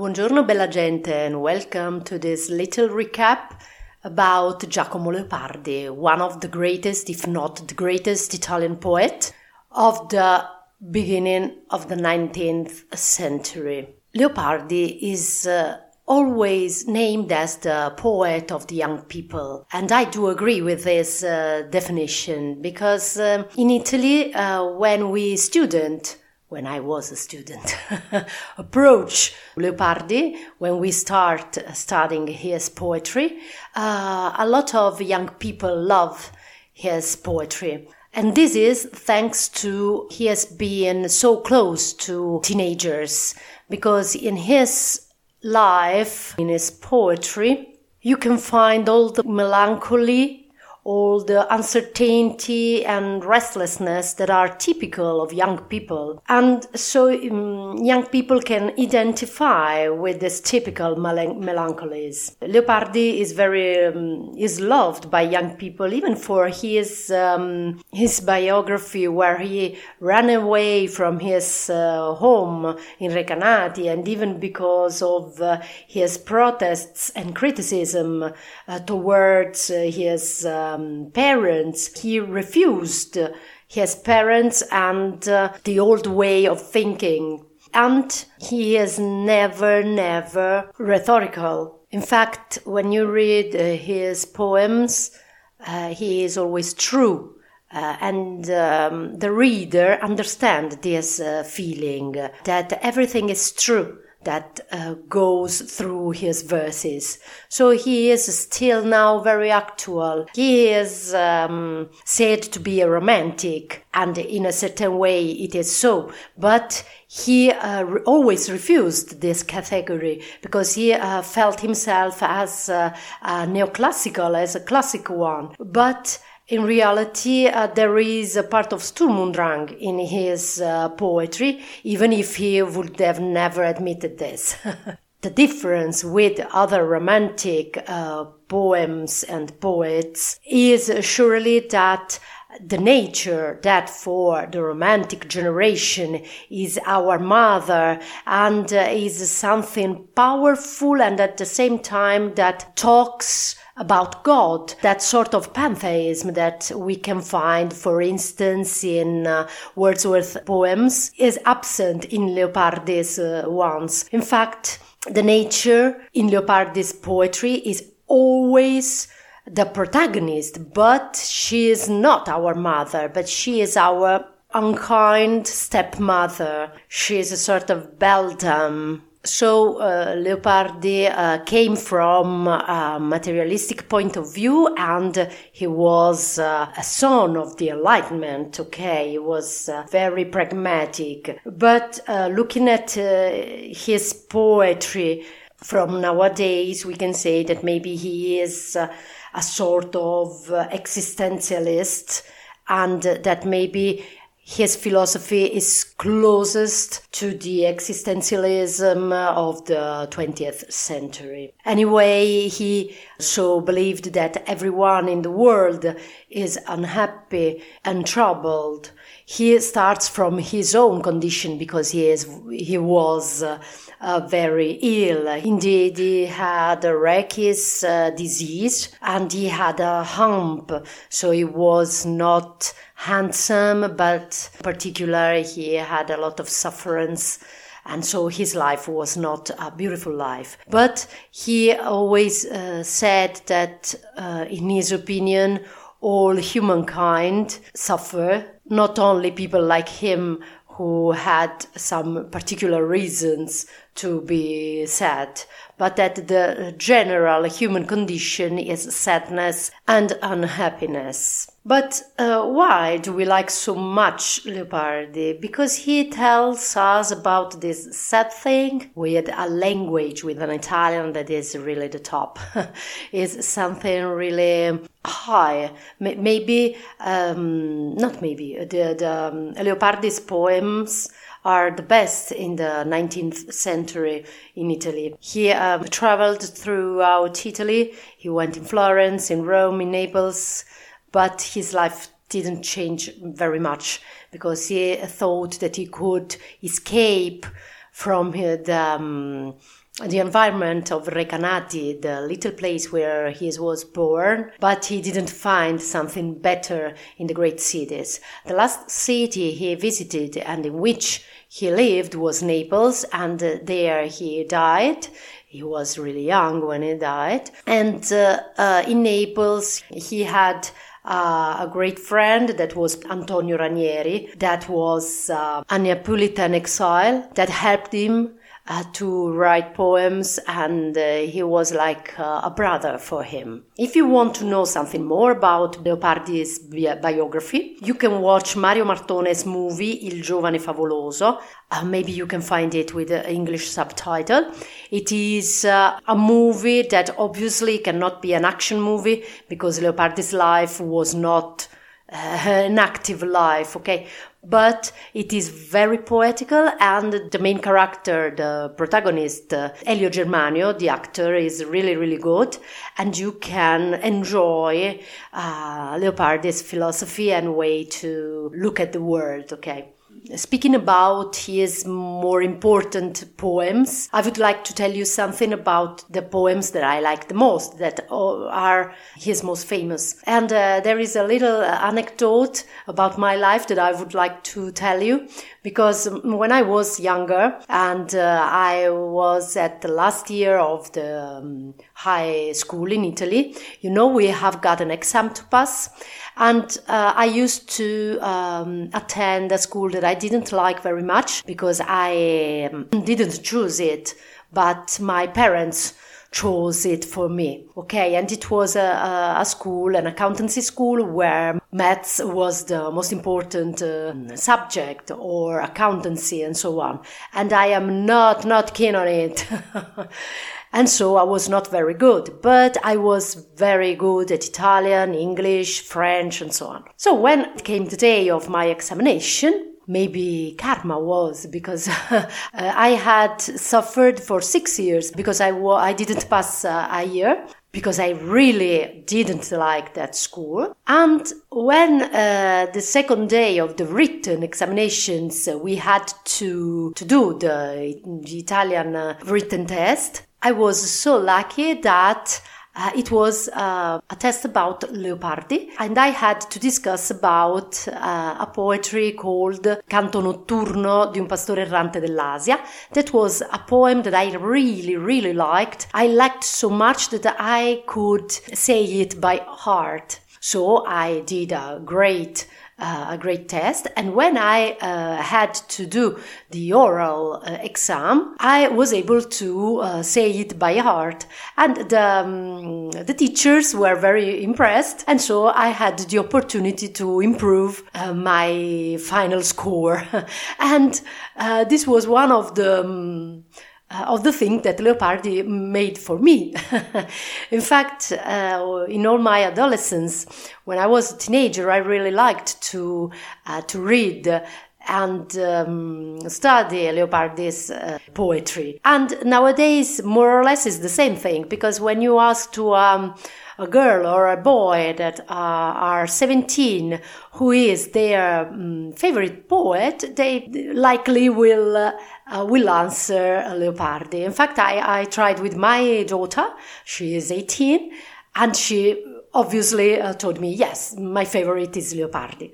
Buongiorno, bella gente, and welcome to this little recap about Giacomo Leopardi, one of the greatest, if not the greatest, Italian poet of the beginning of the 19th century. Leopardi is uh, always named as the poet of the young people. And I do agree with this uh, definition because um, in Italy, uh, when we student when I was a student, approach Leopardi when we start studying his poetry. Uh, a lot of young people love his poetry. And this is thanks to he has been so close to teenagers because in his life, in his poetry, you can find all the melancholy all the uncertainty and restlessness that are typical of young people. And so um, young people can identify with this typical melancholies. Leopardi is very, um, is loved by young people, even for his, um, his biography where he ran away from his uh, home in Recanati and even because of uh, his protests and criticism uh, towards uh, his uh, um, parents. He refused his parents and uh, the old way of thinking. And he is never, never rhetorical. In fact, when you read uh, his poems, uh, he is always true. Uh, and um, the reader understand this uh, feeling that everything is true that uh, goes through his verses. So he is still now very actual. He is um, said to be a romantic, and in a certain way it is so. But he uh, re- always refused this category because he uh, felt himself as a neoclassical, as a classic one. But in reality, uh, there is a part of Sturm und Drang in his uh, poetry, even if he would have never admitted this. the difference with other romantic uh, poems and poets is surely that the nature that for the romantic generation is our mother and uh, is something powerful and at the same time that talks about God, that sort of pantheism that we can find, for instance, in uh, Wordsworth poems, is absent in Leopardi's uh, ones. In fact, the nature in Leopardi's poetry is always the protagonist, but she is not our mother, but she is our unkind stepmother. She is a sort of beldam so uh, Leopardi uh, came from a materialistic point of view and he was uh, a son of the Enlightenment, okay? He was uh, very pragmatic. But uh, looking at uh, his poetry from nowadays, we can say that maybe he is a sort of existentialist and that maybe his philosophy is closest to the existentialism of the 20th century. Anyway, he so believed that everyone in the world is unhappy and troubled. He starts from his own condition because he is, he was uh, uh, very ill. Indeed, he had a Reki's uh, disease and he had a hump, so he was not handsome, but particularly he had a lot of sufferance. And so his life was not a beautiful life. But he always uh, said that, uh, in his opinion, all humankind suffer, not only people like him who had some particular reasons to be sad, but that the general human condition is sadness and unhappiness. But uh, why do we like so much Leopardi? Because he tells us about this sad thing with a language, with an Italian that is really the top. is something really high. Maybe, um, not maybe, the, the um, Leopardi's poems are the best in the 19th century in Italy. He um, traveled throughout Italy. He went in Florence, in Rome, in Naples but his life didn't change very much because he thought that he could escape from the um, the environment of Recanati, the little place where he was born, but he didn't find something better in the great cities. The last city he visited and in which he lived was Naples, and there he died. He was really young when he died. And uh, uh, in Naples, he had uh, a great friend that was Antonio Ranieri, that was uh, a Neapolitan exile that helped him uh, to write poems, and uh, he was like uh, a brother for him. If you want to know something more about Leopardi's bi- biography, you can watch Mario Martone's movie Il giovane favoloso. Uh, maybe you can find it with an English subtitle. It is uh, a movie that obviously cannot be an action movie because Leopardi's life was not uh, an active life, okay? But it is very poetical, and the main character, the protagonist, uh, Elio Germano, the actor, is really, really good, and you can enjoy uh, Leopardi's philosophy and way to look at the world, okay? Speaking about his more important poems, I would like to tell you something about the poems that I like the most, that are his most famous. And uh, there is a little anecdote about my life that I would like to tell you, because when I was younger and uh, I was at the last year of the um, high school in Italy, you know, we have got an exam to pass and uh, I used to um, attend a school that I didn't like very much because I um, didn't choose it, but my parents chose it for me. Okay, and it was a, a school, an accountancy school, where maths was the most important uh, subject, or accountancy, and so on. And I am not not keen on it. And so I was not very good, but I was very good at Italian, English, French, and so on. So when it came the day of my examination, maybe karma was because I had suffered for six years because I, wa- I didn't pass uh, a year because I really didn't like that school. And when uh, the second day of the written examinations, uh, we had to, to do the, the Italian uh, written test, I was so lucky that uh, it was uh, a test about Leopardi, and I had to discuss about uh, a poetry called Canto Notturno di un pastore errante dell'Asia. That was a poem that I really, really liked. I liked so much that I could say it by heart. So I did a great uh, a great test. And when I uh, had to do the oral uh, exam, I was able to uh, say it by heart. And the, um, the teachers were very impressed. And so I had the opportunity to improve uh, my final score. and uh, this was one of the um, of the thing that Leopardi made for me. in fact, uh, in all my adolescence, when I was a teenager, I really liked to uh, to read and um, study Leopardi's uh, poetry. And nowadays, more or less, is the same thing because when you ask to um, a girl or a boy that uh, are 17 who is their um, favorite poet, they likely will uh, will answer Leopardi. In fact, I, I tried with my daughter. She is 18 and she obviously uh, told me, yes, my favorite is Leopardi.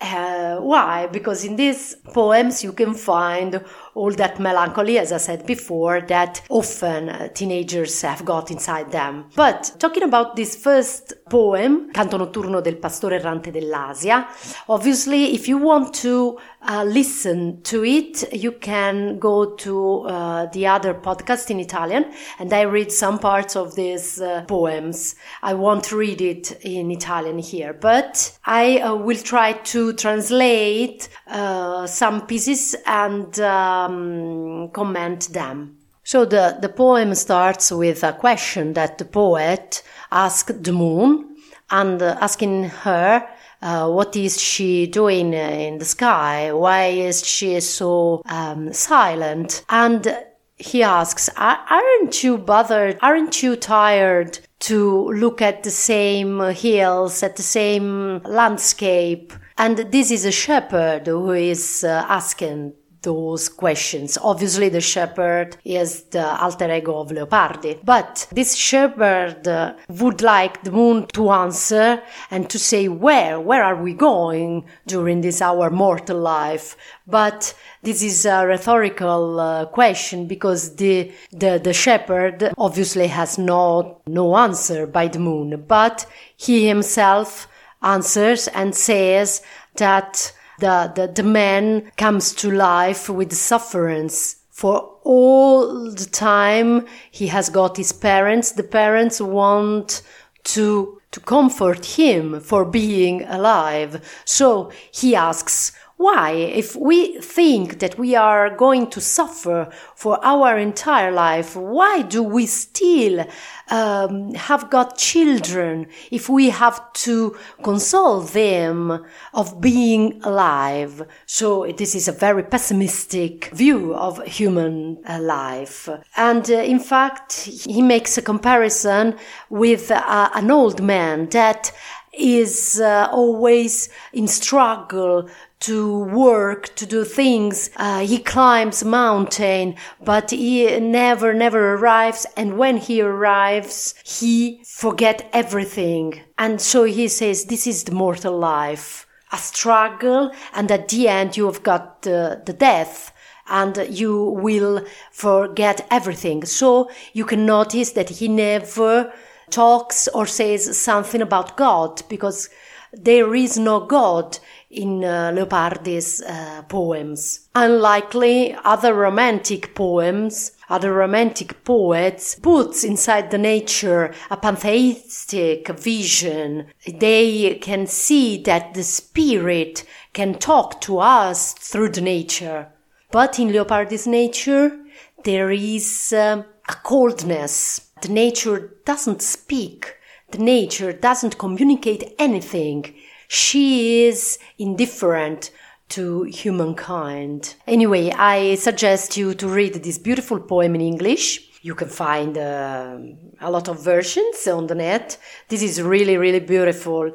Uh, why? Because in these poems you can find all that melancholy, as I said before, that often uh, teenagers have got inside them. But talking about this first poem, Canto Notturno del Pastore Errante dell'Asia, obviously, if you want to uh, listen to it, you can go to uh, the other podcast in Italian, and I read some parts of these uh, poems. I won't read it in Italian here, but I uh, will try to translate uh, some pieces and um, comment them. So the, the poem starts with a question that the poet asked the moon and asking her uh, what is she doing in the sky? Why is she so um, silent? And he asks, Aren't you bothered? Aren't you tired to look at the same hills, at the same landscape? And this is a shepherd who is uh, asking those questions. Obviously, the shepherd is the alter ego of Leopardi, but this shepherd uh, would like the moon to answer and to say where, where are we going during this our mortal life? But this is a rhetorical uh, question because the, the, the shepherd obviously has no, no answer by the moon, but he himself answers and says that the, the, the man comes to life with sufferance for all the time he has got his parents. The parents want to, to comfort him for being alive. So he asks, why? If we think that we are going to suffer for our entire life, why do we still um, have got children if we have to console them of being alive? So this is a very pessimistic view of human uh, life. And uh, in fact, he makes a comparison with uh, an old man that is uh, always in struggle to work, to do things. Uh, he climbs mountain, but he never, never arrives. And when he arrives, he forget everything. And so he says, this is the mortal life, a struggle. And at the end, you have got the, the death and you will forget everything. So you can notice that he never talks or says something about God because there is no God in uh, Leopardi's uh, poems. Unlikely other romantic poems, other romantic poets puts inside the nature a pantheistic vision. They can see that the spirit can talk to us through the nature. But in Leopardi's nature, there is uh, a coldness. The nature doesn't speak. The nature doesn't communicate anything she is indifferent to humankind. Anyway, I suggest you to read this beautiful poem in English. You can find uh, a lot of versions on the net. This is really, really beautiful.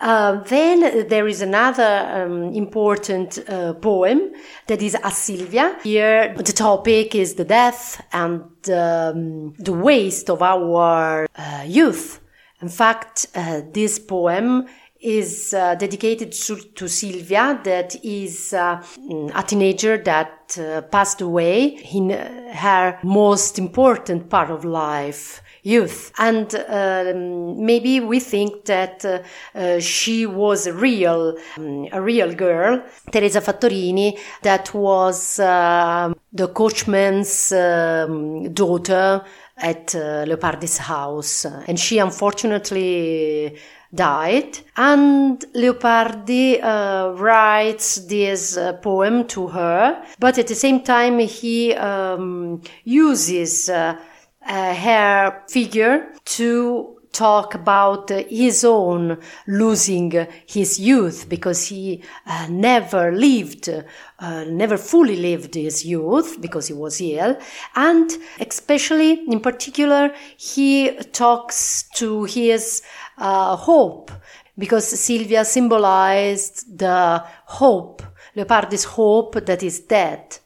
Uh, then there is another um, important uh, poem that is A Silvia. Here the topic is the death and um, the waste of our uh, youth. In fact, uh, this poem is uh, dedicated to, to, Silvia, that is uh, a teenager that uh, passed away in her most important part of life youth. And um, maybe we think that uh, uh, she was a real, um, a real girl, Teresa Fattorini, that was uh, the coachman's um, daughter at uh, Leopardi's house. And she unfortunately died. And Leopardi uh, writes this uh, poem to her, but at the same time he um, uses uh, her figure to talk about his own losing his youth because he uh, never lived, uh, never fully lived his youth because he was ill. And especially in particular, he talks to his uh, hope because Silvia symbolized the hope, Leopardi's hope that is dead.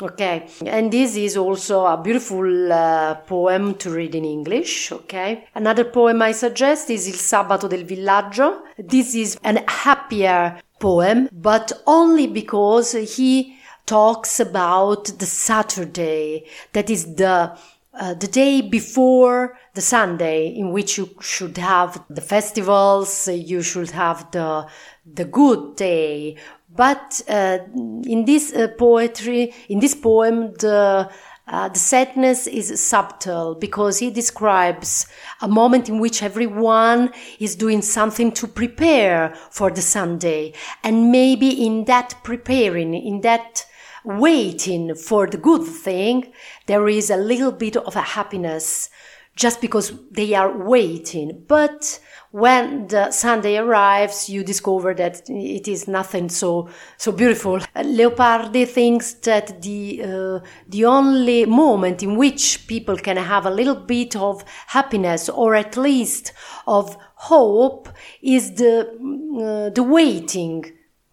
Okay, and this is also a beautiful uh, poem to read in English. Okay, another poem I suggest is Il Sabato del Villaggio. This is an happier poem, but only because he talks about the Saturday, that is the uh, the day before the Sunday in which you should have the festivals, you should have the the good day. But uh, in this uh, poetry, in this poem, the uh, the sadness is subtle because he describes a moment in which everyone is doing something to prepare for the Sunday. And maybe in that preparing, in that waiting for the good thing, there is a little bit of a happiness just because they are waiting. But when the Sunday arrives, you discover that it is nothing so so beautiful. Leopardi thinks that the uh, the only moment in which people can have a little bit of happiness, or at least of hope, is the uh, the waiting.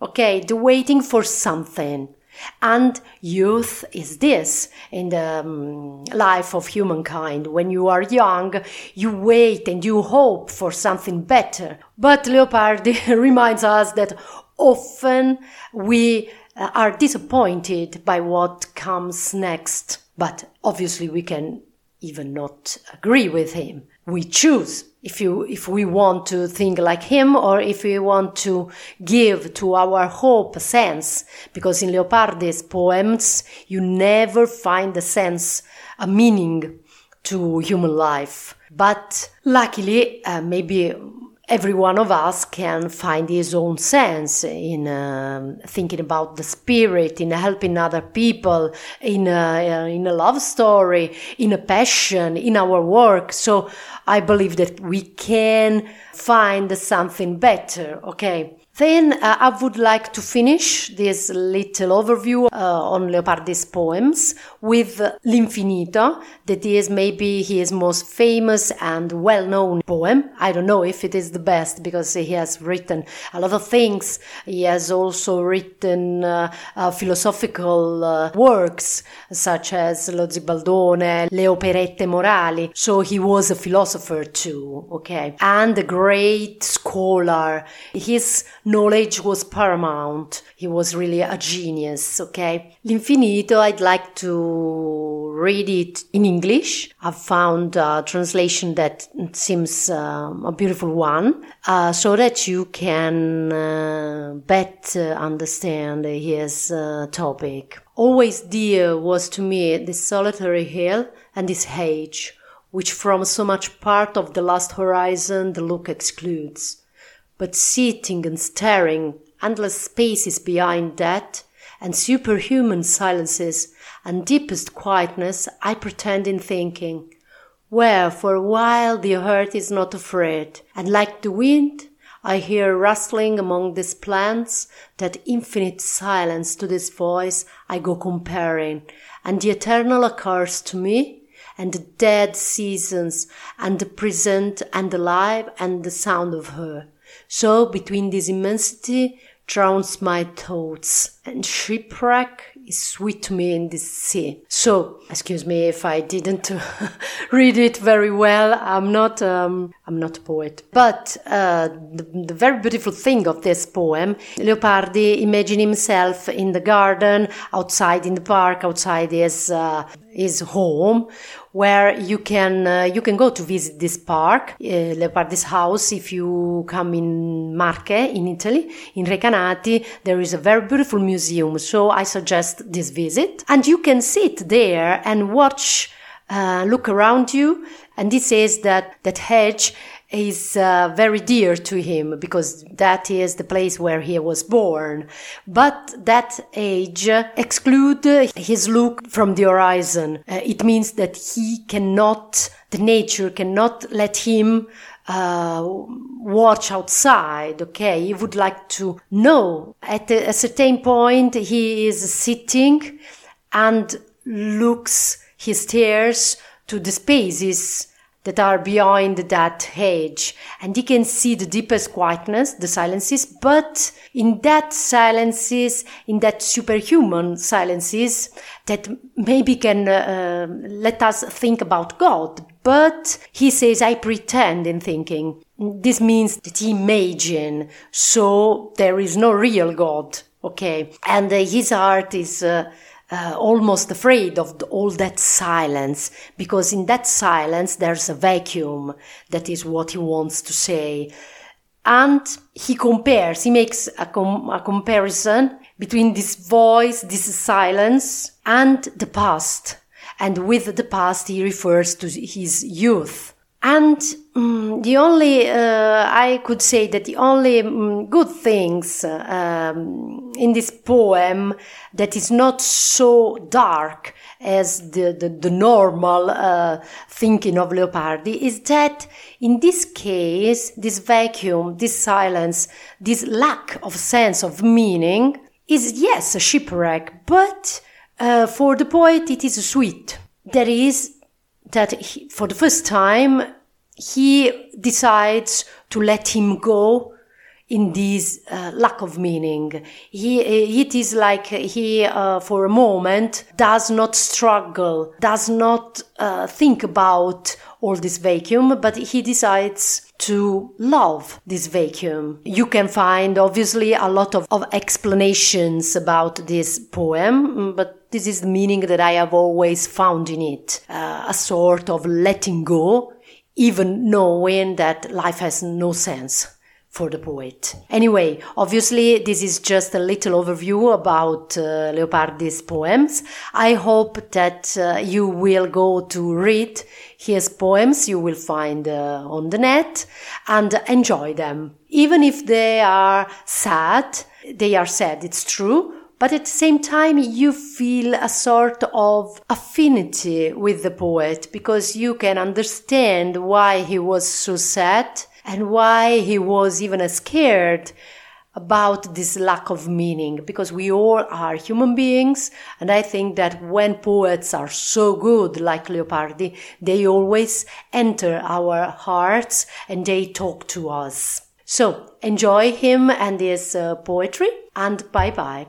Okay, the waiting for something. And youth is this in the um, life of humankind. When you are young, you wait and you hope for something better. But Leopardi reminds us that often we uh, are disappointed by what comes next. But obviously we can even not agree with him. We choose if you if we want to think like him or if we want to give to our hope a sense because in leopardi's poems you never find a sense a meaning to human life but luckily uh, maybe every one of us can find his own sense in uh, thinking about the spirit, in helping other people, in a, uh, in a love story, in a passion, in our work. So I believe that we can find something better. Okay. Then uh, I would like to finish this little overview uh, on Leopardi's poems with L'Infinito, that is maybe his most famous and well known poem. I don't know if it is the best because he has written a lot of things. He has also written uh, uh philosophical uh, works such as Lo Zibaldone, Le Operette Morali. So he was a philosopher too, okay, and a great scholar. His knowledge was paramount. He was really a genius, okay? L'Infinito, I'd like to read it in English. I've found a translation that seems uh, a beautiful one, uh, so that you can uh, better understand his uh, topic. Always dear was to me this solitary hill and this hedge, which from so much part of the last horizon the look excludes but sitting and staring endless spaces behind that, and superhuman silences and deepest quietness, I pretend in thinking, where for a while the heart is not afraid, and like the wind, I hear rustling among these plants, that infinite silence to this voice I go comparing, and the eternal occurs to me, and the dead seasons, and the present and the life and the sound of her. So between this immensity drowns my thoughts, and shipwreck is sweet to me in this sea. So, excuse me if I didn't read it very well. I'm not, um, I'm not a poet. But uh, the, the, very beautiful thing of this poem, Leopardi imagine himself in the garden, outside in the park, outside his uh, his home, where you can uh, you can go to visit this park, uh, Leopardi's house. If you come in Marche in Italy, in Recanati, there is a very beautiful museum. So I suggest this visit, and you can sit there and watch, uh, look around you. And this says that that hedge is uh, very dear to him because that is the place where he was born. But that age exclude his look from the horizon. Uh, it means that he cannot, the nature cannot let him uh, watch outside. Okay, he would like to know. At a, certain point, he is sitting and looks, he stares to the spaces that are behind that hedge. And you can see the deepest quietness, the silences, but in that silences, in that superhuman silences, that maybe can uh, let us think about God. But he says, I pretend in thinking. This means that he imagine, so there is no real God. Okay. And uh, his heart is, uh, almost afraid of all that silence because in that silence there's a vacuum that is what he wants to say. And he compares he makes a, com- a comparison between this voice this silence and the past. And with the past he refers to his youth and um, the only, uh, I could say that the only um, good things um, in this poem that is not so dark as the, the, the normal uh, thinking of Leopardi is that in this case, this vacuum, this silence, this lack of sense of meaning is, yes, a shipwreck, but uh, for the poet it is sweet. There is that he, for the first time he decides to let him go in this uh, lack of meaning. He, it is like he, uh, for a moment, does not struggle, does not uh, think about all this vacuum, but he decides to love this vacuum. You can find obviously a lot of, of explanations about this poem, but this is the meaning that I have always found in it. Uh, a sort of letting go, even knowing that life has no sense for the poet. Anyway, obviously, this is just a little overview about uh, Leopardi's poems. I hope that uh, you will go to read his poems you will find uh, on the net and enjoy them. Even if they are sad, they are sad, it's true. But at the same time, you feel a sort of affinity with the poet because you can understand why he was so sad and why he was even scared about this lack of meaning because we all are human beings. And i think that when poets are so good like leopardi they always enter our hearts and they talk to us. So enjoy him and his uh, poetry and bye bye